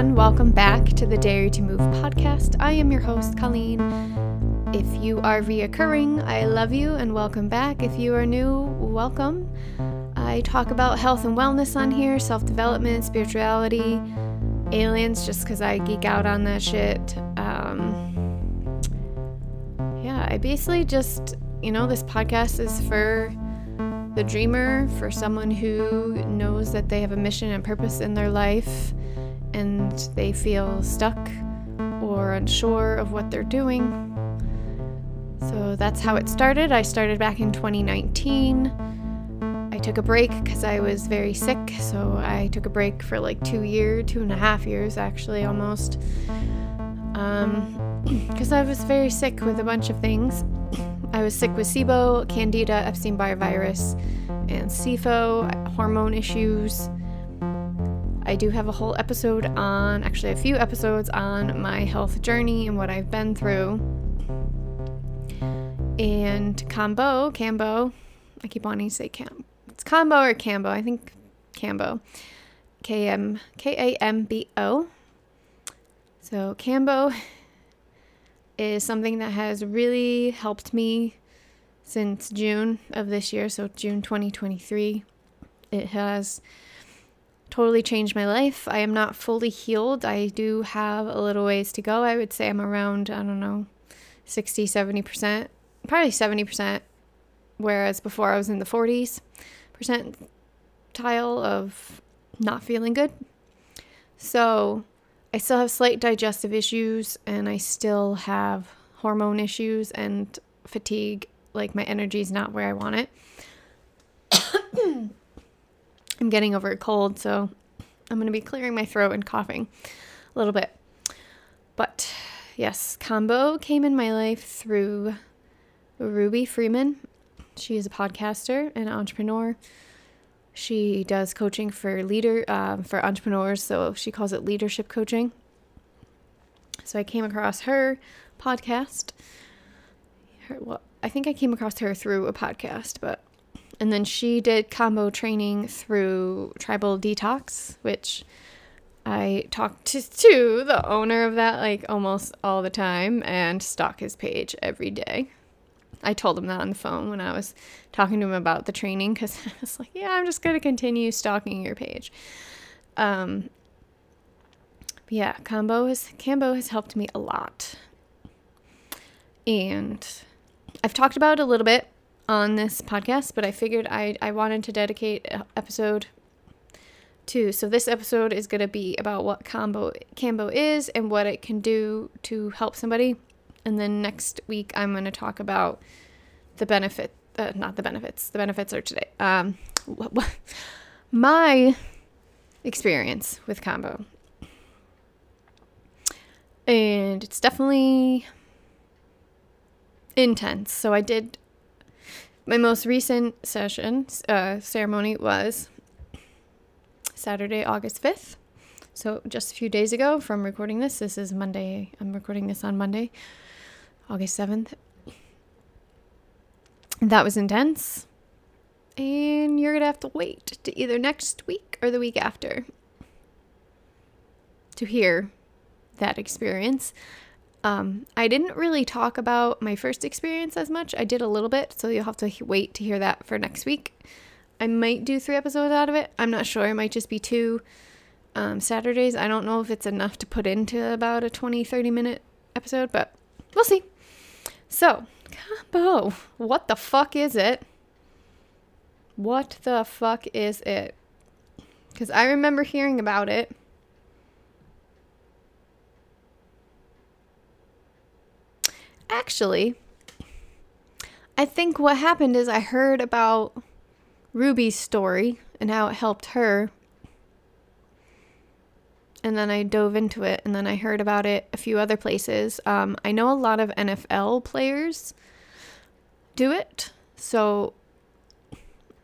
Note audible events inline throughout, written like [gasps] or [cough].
Everyone, welcome back to the Dare to Move podcast. I am your host, Colleen. If you are reoccurring, I love you and welcome back. If you are new, welcome. I talk about health and wellness on here, self development, spirituality, aliens, just because I geek out on that shit. Um, yeah, I basically just, you know, this podcast is for the dreamer, for someone who knows that they have a mission and purpose in their life and they feel stuck or unsure of what they're doing. So that's how it started. I started back in 2019. I took a break because I was very sick, so I took a break for like two years, two and a half years actually, almost. Because um, [clears throat] I was very sick with a bunch of things. [clears throat] I was sick with SIBO, Candida, Epstein Barr virus, and SIFO, hormone issues I do have a whole episode on, actually, a few episodes on my health journey and what I've been through. And Combo, Kambo, I keep wanting to say Cam. It's Combo or Kambo. I think Kambo. K M K A M B O. So Kambo [laughs] is something that has really helped me since June of this year, so June 2023. It has totally changed my life. I am not fully healed. I do have a little ways to go. I would say I'm around, I don't know, 60, 70%, probably 70%, whereas before I was in the 40s percentile of not feeling good. So I still have slight digestive issues and I still have hormone issues and fatigue. Like my energy is not where I want it. [coughs] I'm getting over a cold, so I'm going to be clearing my throat and coughing a little bit. But yes, Combo came in my life through Ruby Freeman. She is a podcaster and entrepreneur. She does coaching for leader um, for entrepreneurs, so she calls it leadership coaching. So I came across her podcast. Her, well, I think I came across her through a podcast, but and then she did combo training through Tribal Detox, which I talk to, to the owner of that like almost all the time and stalk his page every day. I told him that on the phone when I was talking to him about the training because [laughs] I was like, yeah, I'm just going to continue stalking your page. Um, yeah, combo has Kambo has helped me a lot. And I've talked about it a little bit on this podcast, but I figured I, I wanted to dedicate episode to. So this episode is going to be about what combo Kambo is and what it can do to help somebody. And then next week I'm going to talk about the benefit, uh, not the benefits. The benefits are today. Um, what, what, [laughs] my experience with combo, and it's definitely intense. So I did my most recent session uh, ceremony was Saturday, August 5th. So just a few days ago from recording this. This is Monday. I'm recording this on Monday, August 7th. That was intense. And you're going to have to wait to either next week or the week after to hear that experience. Um, I didn't really talk about my first experience as much. I did a little bit, so you'll have to wait to hear that for next week. I might do three episodes out of it. I'm not sure. It might just be two um, Saturdays. I don't know if it's enough to put into about a 20, 30 minute episode, but we'll see. So, combo. What the fuck is it? What the fuck is it? Because I remember hearing about it Actually, I think what happened is I heard about Ruby's story and how it helped her. And then I dove into it and then I heard about it a few other places. Um, I know a lot of NFL players do it. So,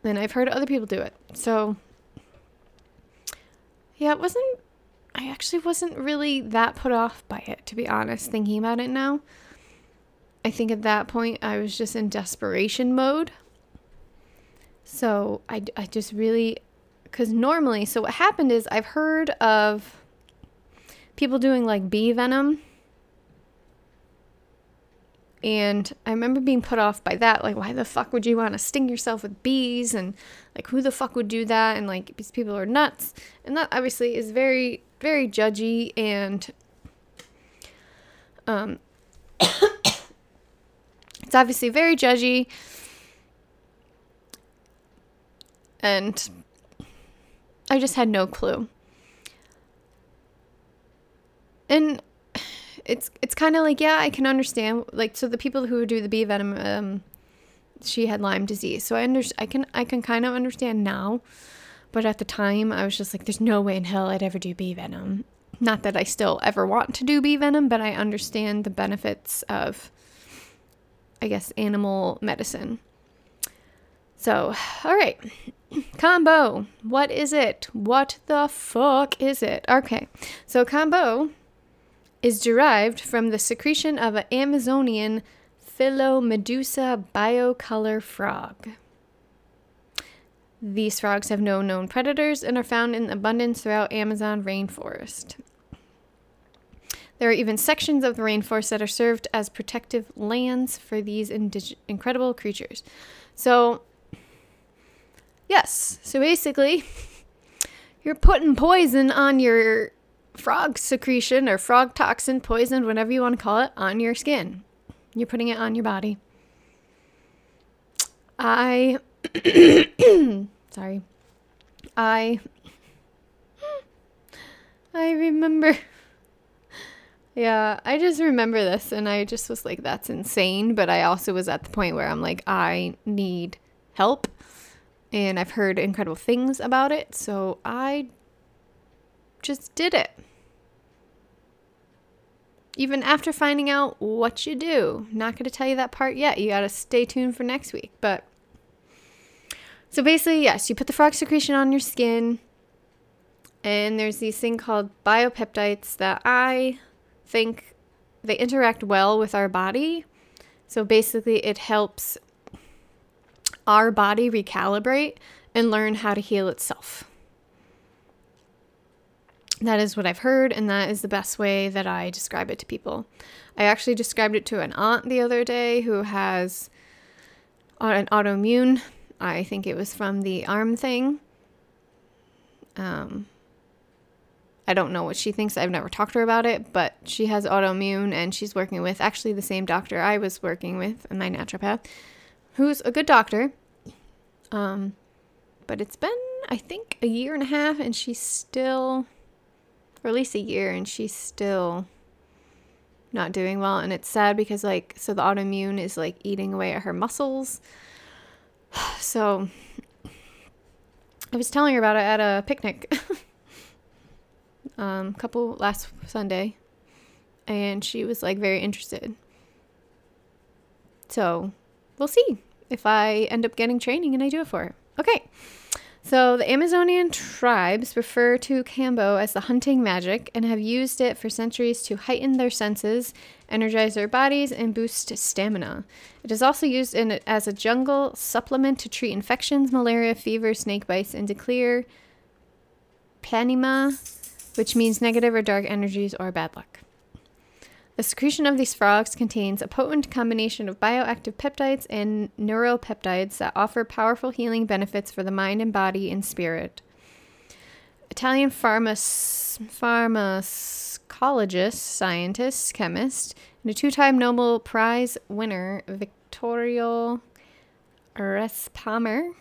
and I've heard other people do it. So, yeah, it wasn't, I actually wasn't really that put off by it, to be honest, thinking about it now. I think at that point I was just in desperation mode. So I, I just really, because normally, so what happened is I've heard of people doing like bee venom. And I remember being put off by that. Like, why the fuck would you want to sting yourself with bees? And like, who the fuck would do that? And like, these people are nuts. And that obviously is very, very judgy and um, it's obviously very judgy. And I just had no clue. And it's it's kind of like yeah, I can understand like so the people who do the bee venom um she had Lyme disease. So I under I can I can kind of understand now. But at the time, I was just like there's no way in hell I'd ever do bee venom. Not that I still ever want to do bee venom, but I understand the benefits of, I guess, animal medicine. So, all right. Combo. What is it? What the fuck is it? Okay. So, combo is derived from the secretion of an Amazonian Phyllomedusa bicolor frog. These frogs have no known predators and are found in abundance throughout Amazon rainforest. There are even sections of the rainforest that are served as protective lands for these indig- incredible creatures. So, yes, so basically, [laughs] you're putting poison on your frog secretion or frog toxin, poison, whatever you want to call it, on your skin. You're putting it on your body. I. [coughs] sorry. I. I remember yeah, I just remember this and I just was like, that's insane. But I also was at the point where I'm like, I need help. And I've heard incredible things about it. So I just did it. Even after finding out what you do. Not going to tell you that part yet. You got to stay tuned for next week. But so basically, yes, you put the frog secretion on your skin. And there's these thing called biopeptides that I think they interact well with our body. So basically, it helps our body recalibrate and learn how to heal itself. That is what I've heard, and that is the best way that I describe it to people. I actually described it to an aunt the other day who has an autoimmune. I think it was from the arm thing. Um, I don't know what she thinks. I've never talked to her about it, but she has autoimmune and she's working with actually the same doctor I was working with, my naturopath, who's a good doctor. Um, but it's been, I think, a year and a half, and she's still, or at least a year, and she's still not doing well. And it's sad because, like, so the autoimmune is like eating away at her muscles. [sighs] So I was telling her about it at a picnic. [laughs] um, couple last Sunday, and she was like very interested. So we'll see if I end up getting training and I do it for her. Okay. So, the Amazonian tribes refer to Kambo as the hunting magic and have used it for centuries to heighten their senses, energize their bodies, and boost stamina. It is also used in, as a jungle supplement to treat infections, malaria, fever, snake bites, and to clear panema, which means negative or dark energies or bad luck. The secretion of these frogs contains a potent combination of bioactive peptides and neuropeptides that offer powerful healing benefits for the mind and body and spirit. Italian pharmac- pharmacologist, scientist, chemist, and a two time Nobel Prize winner, Vittorio Erspamer,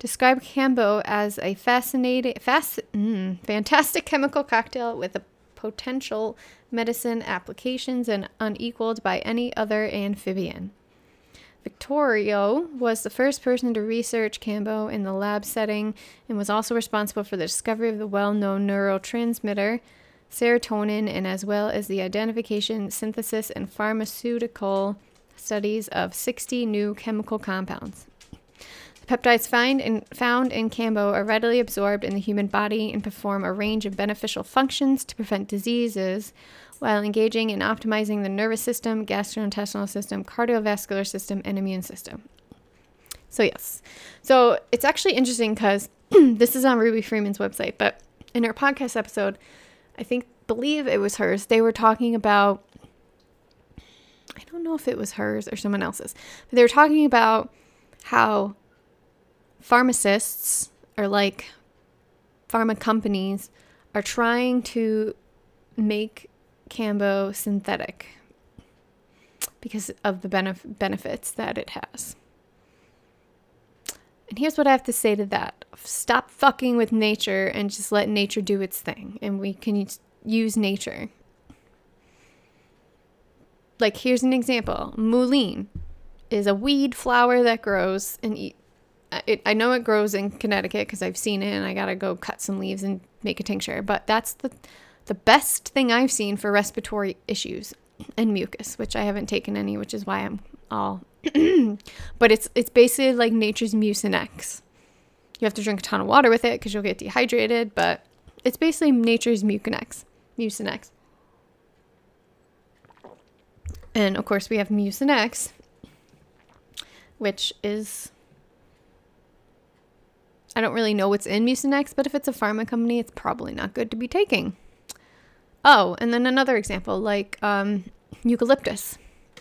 described Kambo as a fascinating, fast, mm, fantastic [laughs] chemical cocktail with a potential medicine applications and unequaled by any other amphibian. Victorio was the first person to research Kambo in the lab setting and was also responsible for the discovery of the well known neurotransmitter serotonin and as well as the identification, synthesis, and pharmaceutical studies of 60 new chemical compounds. Peptides find in, found in Kambo are readily absorbed in the human body and perform a range of beneficial functions to prevent diseases while engaging in optimizing the nervous system, gastrointestinal system, cardiovascular system, and immune system. So, yes. So, it's actually interesting because [clears throat] this is on Ruby Freeman's website, but in her podcast episode, I think believe it was hers. They were talking about I don't know if it was hers or someone else's, but they were talking about how pharmacists or like pharma companies are trying to make Kambo synthetic because of the benef- benefits that it has. And here's what I have to say to that stop fucking with nature and just let nature do its thing. And we can use nature. Like, here's an example mullein is a weed flower that grows and it, I know it grows in Connecticut because I've seen it and I gotta go cut some leaves and make a tincture. But that's the the best thing I've seen for respiratory issues and mucus, which I haven't taken any, which is why I'm all. [clears throat] but it's it's basically like nature's Mucinex. You have to drink a ton of water with it because you'll get dehydrated, but it's basically nature's Mucinex. Mucinex. And of course, we have Mucinex, which is I don't really know what's in Mucinex, but if it's a pharma company, it's probably not good to be taking. Oh, and then another example, like um, eucalyptus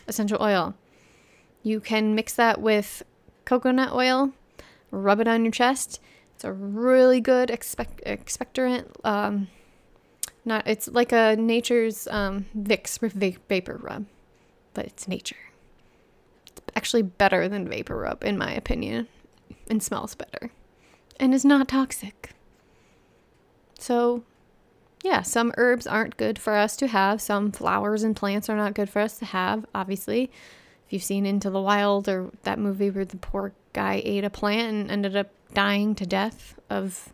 essential oil. You can mix that with coconut oil, rub it on your chest. It's a really good expect- expectorant. Um, not it's like a nature's um, Vicks va- vapor rub, but it's nature. It's actually better than vapor rub, in my opinion, and smells better, and is not toxic. So yeah, some herbs aren't good for us to have. Some flowers and plants are not good for us to have, obviously. If you've seen Into the Wild or that movie where the poor guy ate a plant and ended up dying to death of,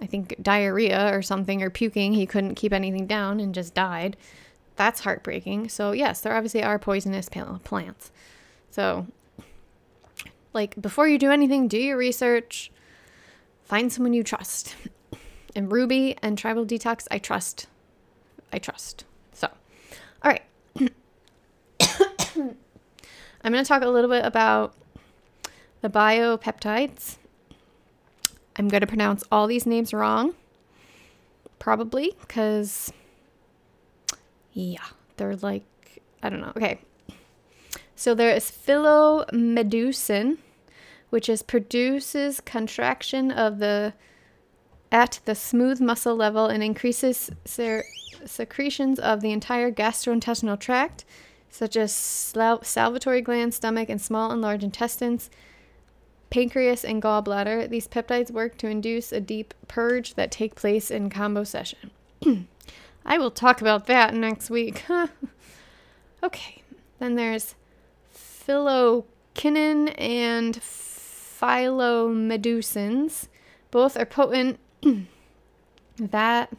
I think, diarrhea or something or puking, he couldn't keep anything down and just died. That's heartbreaking. So, yes, there obviously are poisonous plants. So, like, before you do anything, do your research, find someone you trust. And Ruby and Tribal Detox, I trust. I trust. So, all right. [coughs] I'm going to talk a little bit about the biopeptides. I'm going to pronounce all these names wrong, probably, because, yeah, they're like, I don't know. Okay. So there is phyllomedusin, which is produces contraction of the at the smooth muscle level and increases ser- secretions of the entire gastrointestinal tract, such as sal- salivary gland, stomach, and small and large intestines, pancreas, and gallbladder. These peptides work to induce a deep purge that take place in combo session. [clears throat] I will talk about that next week. [laughs] okay, then there's phyllokinin and phyllomedusins. Both are potent [clears throat] that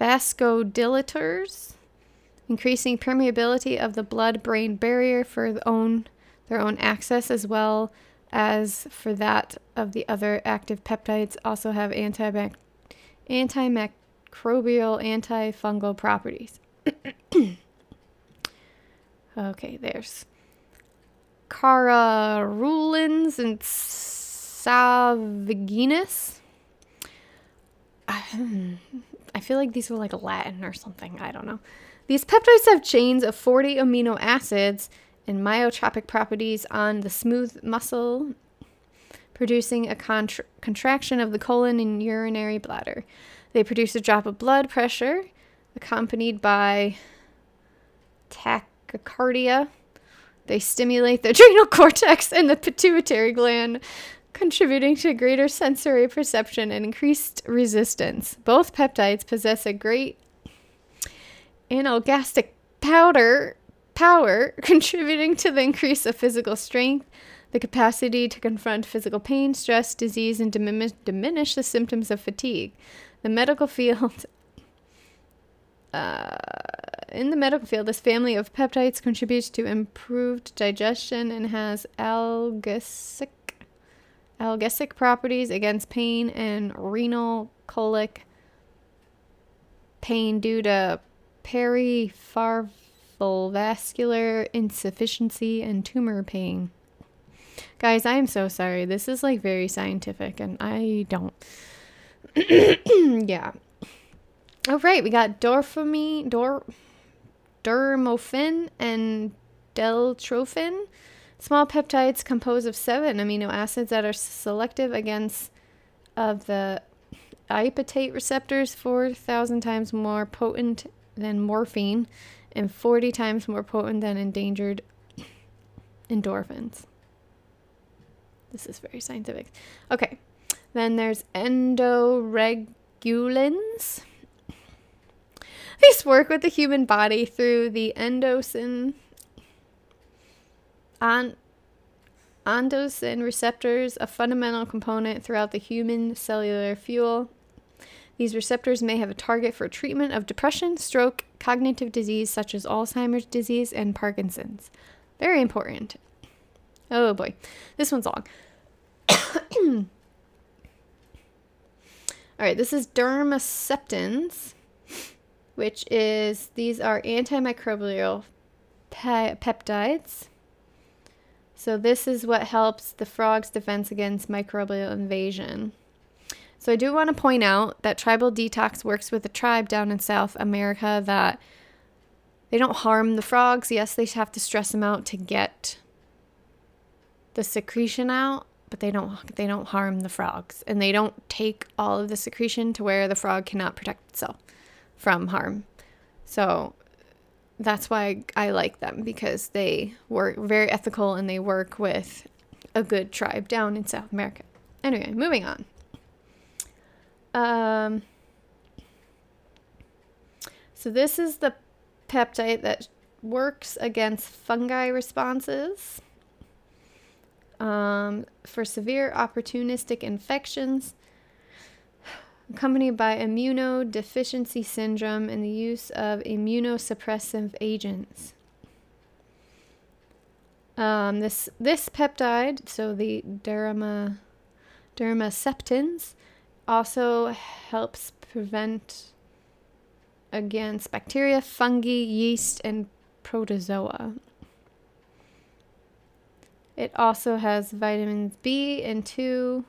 vasodilators, increasing permeability of the blood-brain barrier for the own, their own access as well as for that of the other active peptides also have antibac- antimicrobial, antifungal properties. [clears throat] okay, there's cararulins and sauvagines hmm, I feel like these were like Latin or something. I don't know. These peptides have chains of 40 amino acids and myotropic properties on the smooth muscle, producing a contra- contraction of the colon and urinary bladder. They produce a drop of blood pressure accompanied by tachycardia. They stimulate the [laughs] adrenal cortex and the pituitary gland, contributing to greater sensory perception and increased resistance. Both peptides possess a great analgesic powder power, [laughs] contributing to the increase of physical strength, the capacity to confront physical pain, stress, disease, and diminish, diminish the symptoms of fatigue. The medical field. [laughs] Uh, in the medical field, this family of peptides contributes to improved digestion and has algesic analgesic properties against pain and renal colic pain due to vascular insufficiency and tumor pain. Guys, I am so sorry. This is like very scientific and I don't. [coughs] yeah. All right. We got dorfamine, dor, dermorphin, and deltorphin. Small peptides composed of seven amino acids that are selective against of the appetite receptors, 4,000 times more potent than morphine and 40 times more potent than endangered [coughs] endorphins. This is very scientific. Okay, then there's endoregulins. These work with the human body through the endosin on Androgen receptors, a fundamental component throughout the human cellular fuel. These receptors may have a target for treatment of depression, stroke, cognitive disease such as Alzheimer's disease, and Parkinson's. Very important. Oh boy, this one's long. [coughs] All right, this is dermaseptins, which is these are antimicrobial pe- peptides. So this is what helps the frog's defense against microbial invasion. So I do want to point out that Tribal Detox works with a tribe down in South America that they don't harm the frogs. Yes, they have to stress them out to get the secretion out, but they don't they don't harm the frogs and they don't take all of the secretion to where the frog cannot protect itself from harm. So that's why I like them because they work very ethical and they work with a good tribe down in South America. Anyway, moving on. Um, so this is the peptide that works against fungi responses um, for severe opportunistic infections accompanied by immunodeficiency syndrome and the use of immunosuppressive agents. Um, this this peptide, so the derma, dermaseptins, also helps prevent against bacteria, fungi, yeast, and protozoa. It also has vitamins B and 2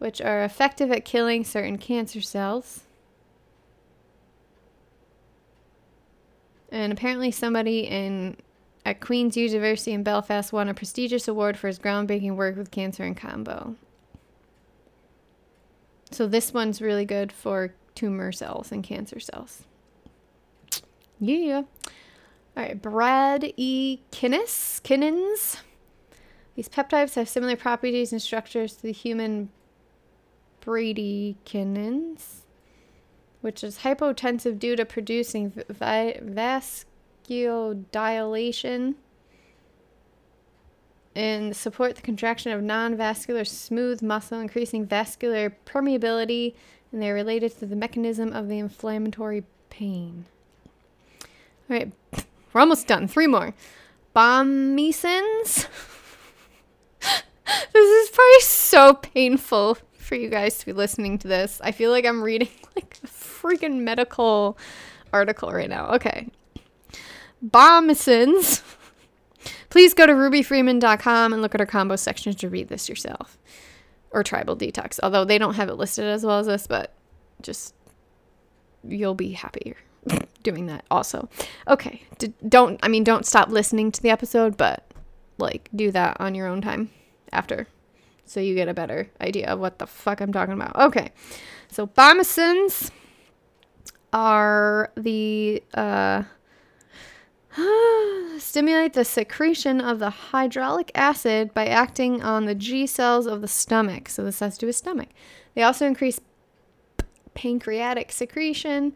which are effective at killing certain cancer cells. And apparently, somebody in at Queen's University in Belfast won a prestigious award for his groundbreaking work with cancer and combo. So this one's really good for tumor cells and cancer cells. Yeah. All right, Brad E. Kinnis, Kinnins. These peptides have similar properties and structures to the human bradykinin, which is hypotensive due to producing vi- vasculodilation and support the contraction of non-vascular smooth muscle, increasing vascular permeability, and they're related to the mechanism of the inflammatory pain. All right, we're almost done. Three more. Bombesins. [laughs] this is probably so painful for you guys to be listening to this. I feel like I'm reading [laughs] like a freaking medical article right now. Okay. Bombesins. [laughs] Please go to rubyfreeman.com and look at our combo section to read this yourself. Or Tribal Detox, although they don't have it listed as well as this, but just you'll be happier [laughs] doing that also. Okay, D- don't I mean don't stop listening to the episode, but like do that on your own time after so you get a better idea of what the fuck I'm talking about. Okay, so bombesins are the uh, [gasps] stimulate the secretion of the hydraulic acid by acting on the G cells of the stomach. So this has to do with stomach. They also increase pancreatic secretion,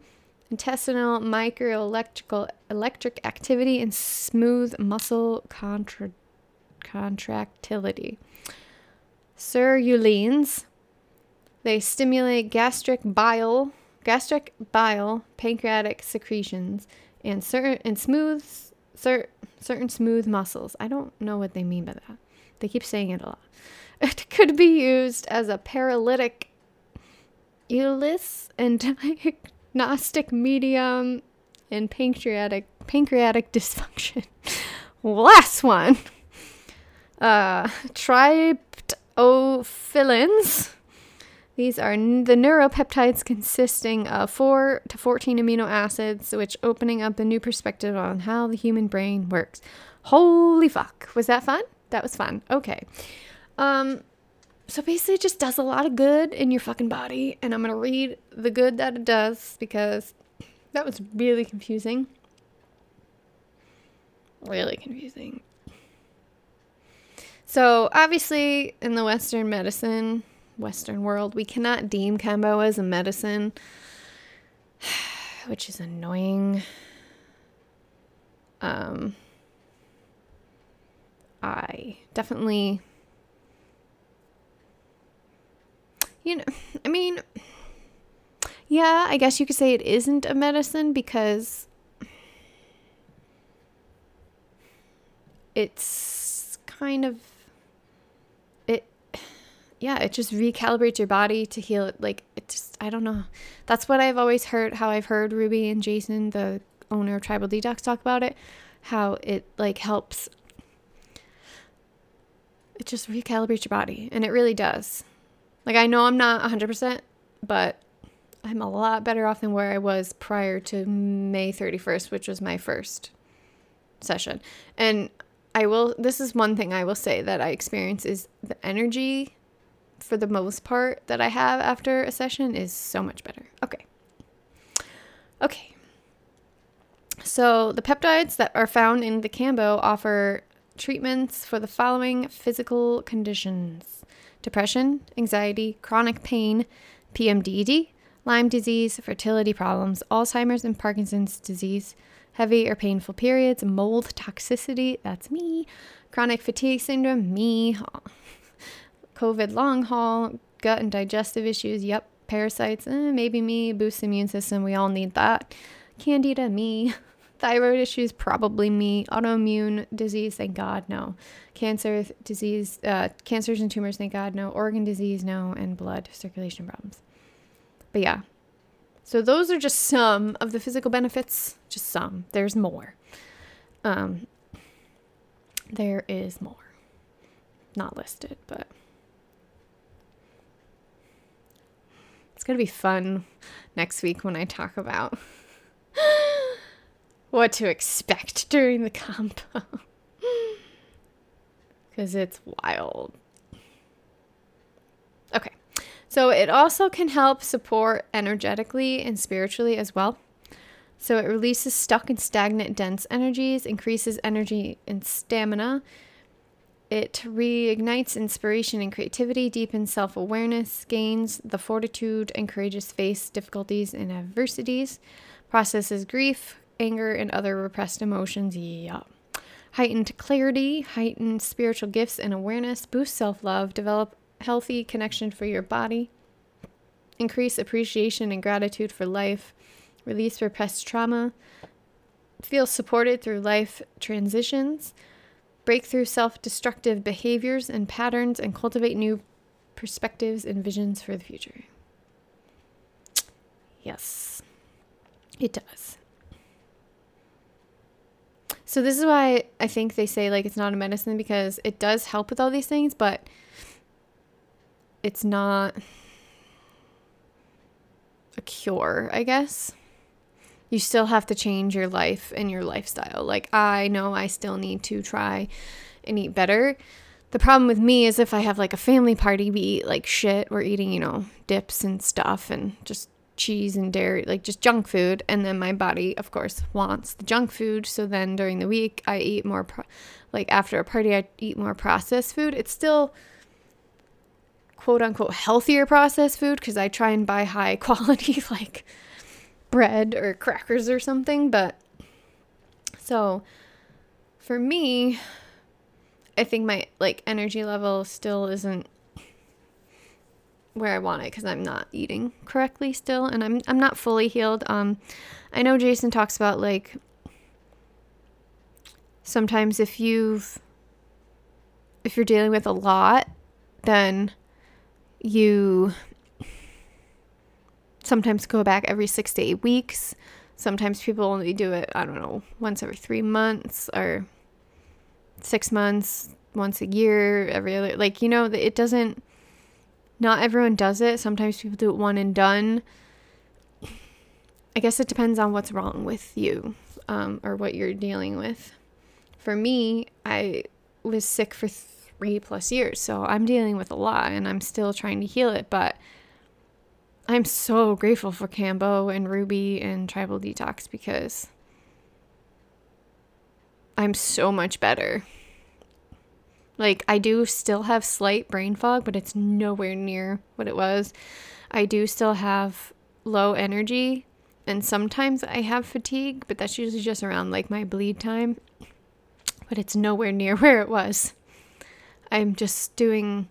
intestinal microelectrical electric activity, and smooth muscle contra- contractility. Cerulines. They stimulate gastric bile, gastric bile, pancreatic secretions, and certain and smooth cer- certain smooth muscles. I don't know what they mean by that. They keep saying it a lot. [laughs] It could be used as a paralytic ileus and [laughs] diagnostic medium in pancreatic pancreatic dysfunction. [laughs] Last one. Uh, try ophilins. These are the neuropeptides consisting of 4 to 14 amino acids, which opening up a new perspective on how the human brain works. Holy fuck. Was that fun? That was fun. Okay. Um so basically it just does a lot of good in your fucking body and I'm going to read the good that it does because that was really confusing. Really confusing. So, obviously, in the Western medicine, Western world, we cannot deem Kambo as a medicine, [sighs] which is annoying. Um, I definitely, you know, I mean, yeah, I guess you could say it isn't a medicine because it's kind of yeah, it just recalibrates your body to heal it. Like, it just, I don't know. That's what I've always heard, how I've heard Ruby and Jason, the owner of Tribal Detox, talk about it. How it, like, helps. It just recalibrates your body. And it really does. Like, I know I'm not 100%, but I'm a lot better off than where I was prior to May 31st, which was my first session. And I will, this is one thing I will say that I experience is the energy for the most part that I have after a session is so much better. Okay. Okay. So, the peptides that are found in the Kambo offer treatments for the following physical conditions depression, anxiety, chronic pain, PMDD, Lyme disease, fertility problems, Alzheimer's and Parkinson's disease, heavy or painful periods, mold toxicity, that's me, chronic fatigue syndrome, me, COVID long haul, gut and digestive issues, yep, parasites, eh, maybe me, boost immune system, we all need that. Candida, me. [laughs] Thyroid issues, probably me. Autoimmune disease, thank God, no. Cancer disease, uh, cancers and tumors, thank God, no. Organ disease, no. And blood circulation problems. But yeah, so those are just some of the physical benefits. Just some. There's more. Um, there is more. Not listed, but. Going to be fun next week when I talk about [laughs] what to expect during the combo. Because [laughs] it's wild. Okay. So it also can help support energetically and spiritually as well. So it releases stuck and stagnant dense energies, increases energy and stamina, it reignites inspiration and creativity, deepens self awareness, gains the fortitude and courageous face difficulties and adversities, processes grief, anger, and other repressed emotions. Yeah. Heightened clarity, heightened spiritual gifts and awareness, boost self love, develop healthy connection for your body, increase appreciation and gratitude for life, release repressed trauma, feel supported through life transitions break through self destructive behaviors and patterns, and cultivate new perspectives and visions for the future. Yes, it does. So, this is why I think they say like it's not a medicine because it does help with all these things, but it's not a cure, I guess you still have to change your life and your lifestyle. Like, I know I still need to try and eat better. The problem with me is if I have like a family party, we eat like shit. We're eating, you know, dips and stuff and just cheese and dairy, like just junk food. And then my body, of course, wants the junk food. So then during the week, I eat more, pro- like after a party, I eat more processed food. It's still quote unquote healthier processed food because I try and buy high [laughs] quality, like bread or crackers or something. But so for me, I think my like energy level still isn't where I want it because I'm not eating correctly still and I'm I'm not fully healed. Um I know Jason talks about like sometimes if you've if you're dealing with a lot, then you sometimes go back every six to eight weeks. Sometimes people only do it, I don't know, once every three months or six months, once a year, every other. Like, you know, it doesn't, not everyone does it. Sometimes people do it one and done. I guess it depends on what's wrong with you um, or what you're dealing with. For me, I was sick for three plus years, so I'm dealing with a lot and I'm still trying to heal it. But I'm so grateful for Kambo and Ruby and Tribal Detox because I'm so much better. Like, I do still have slight brain fog, but it's nowhere near what it was. I do still have low energy, and sometimes I have fatigue, but that's usually just around like my bleed time. But it's nowhere near [laughs] where it was. I'm just doing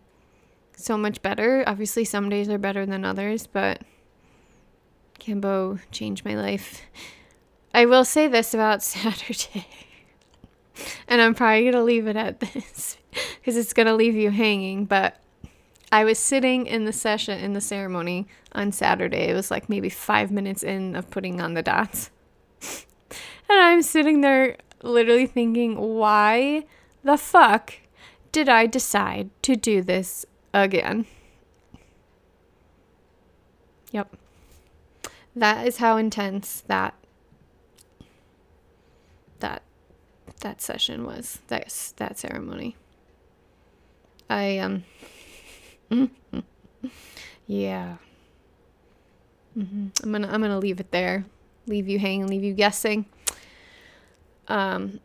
so much better. Obviously, some days are better than others, but Kambo changed my life. I will say this about [laughs] Saturday and I'm probably going to leave it at this because it's going to leave you hanging. But I was sitting in the session, in the ceremony on Saturday. It was like maybe five minutes in of putting on the dots. and I'm sitting there literally thinking, why the fuck did I decide to do this again? Yep. That is how intense that that that session was that that ceremony. I um [laughs] yeah. Mm-hmm. I'm gonna I'm gonna leave it there, leave you hanging, leave you guessing. Um.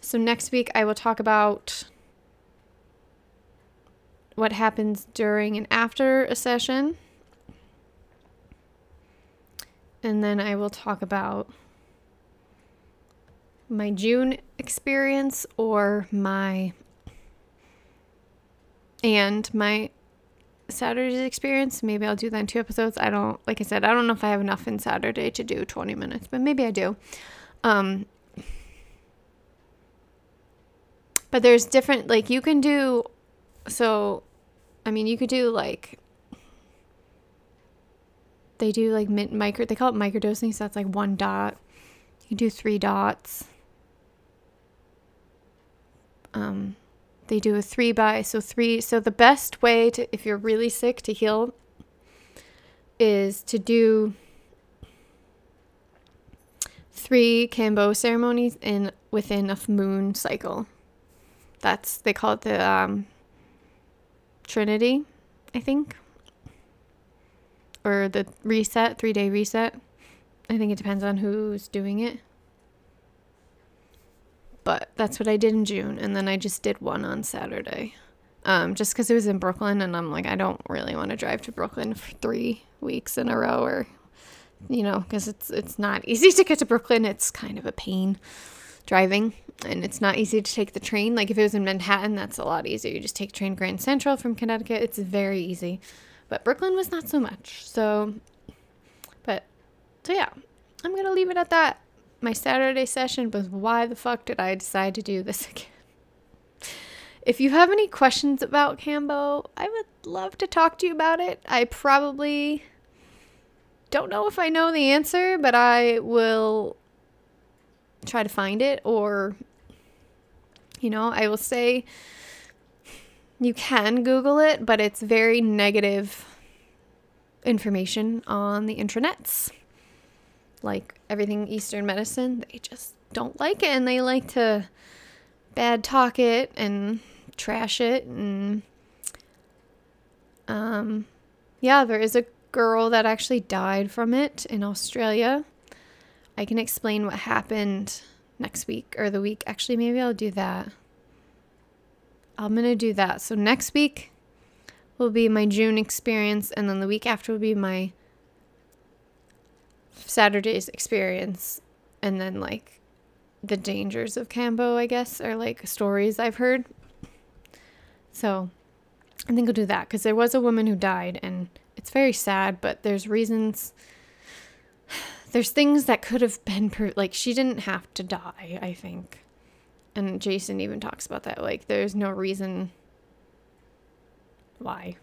So next week I will talk about what happens during and after a session. And then I will talk about my June experience or my and my Saturday's experience. Maybe I'll do that in two episodes. I don't like I said, I don't know if I have enough in Saturday to do 20 minutes, but maybe I do. Um but there's different like you can do so I mean, you could do like they do like micro they call it microdosing, so that's like one dot. You do three dots um, they do a three by so three so the best way to if you're really sick to heal is to do three kambo ceremonies in within a moon cycle that's they call it the um, trinity i think or the reset three day reset i think it depends on who's doing it but that's what I did in June. And then I just did one on Saturday. Um, just because it was in Brooklyn. And I'm like, I don't really want to drive to Brooklyn for three weeks in a row or, you know, because it's, it's not easy to get to Brooklyn. It's kind of a pain driving. And it's not easy to take the train. Like if it was in Manhattan, that's a lot easier. You just take train Grand Central from Connecticut. It's very easy. But Brooklyn was not so much. So, but, so yeah, I'm going to leave it at that my Saturday session was why the fuck did I decide to do this [laughs] again? If you have any questions about Kambo, I would love to talk to you about it. I probably don't know if I know the answer, but I will try to find it or you know, I will say you can Google it, but it's very negative information on the intranets like everything Eastern medicine, they just don't like it and they like to bad talk it and trash it and um yeah, there is a girl that actually died from it in Australia. I can explain what happened next week or the week. Actually, maybe I'll do that. I'm going to do that. So next week will be my June experience and then the week after will be my Saturday's experience and then like the dangers of Kambo, I guess, are like stories I've heard. So I think I'll do that because there was a woman who died and it's very sad, but there's reasons. There's things that could have been, per- like, she didn't have to die, I think. And Jason even talks about that. Like, there's no reason why.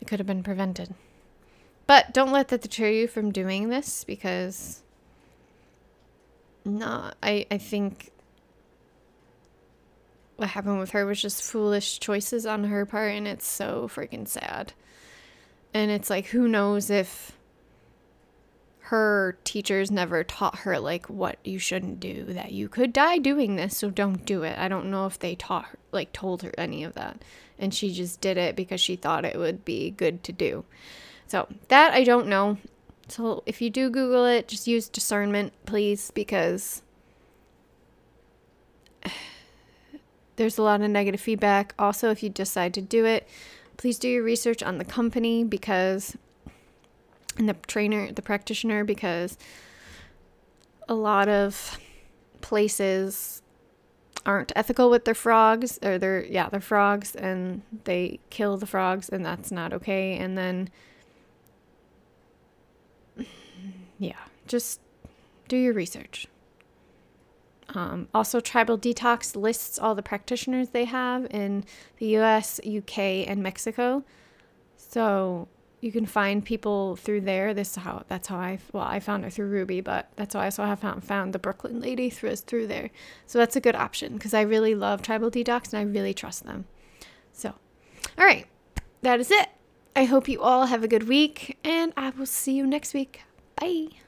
It could have been prevented. But don't let that deter you from doing this because no, I, I think what happened with her was just foolish choices on her part, and it's so freaking sad. And it's like, who knows if her teachers never taught her like what you shouldn't do that you could die doing this so don't do it. I don't know if they taught her like told her any of that. And she just did it because she thought it would be good to do. So that i don't know. So if you do google it just use discernment please because [sighs] there's a lot of negative feedback. Also if you decide to do it please do your research on the company because and the trainer, the practitioner, because a lot of places aren't ethical with their frogs or their yeah their frogs and they kill the frogs and that's not okay. And then yeah just do your research. Um, also tribal detox lists all the practitioners they have in the us uk and mexico. So you can find people through there. This is how that's how I well I found her through Ruby, but that's how I also have found, found the Brooklyn lady through through there. So that's a good option because I really love Tribal Detox and I really trust them. So, all right, that is it. I hope you all have a good week and I will see you next week. Bye.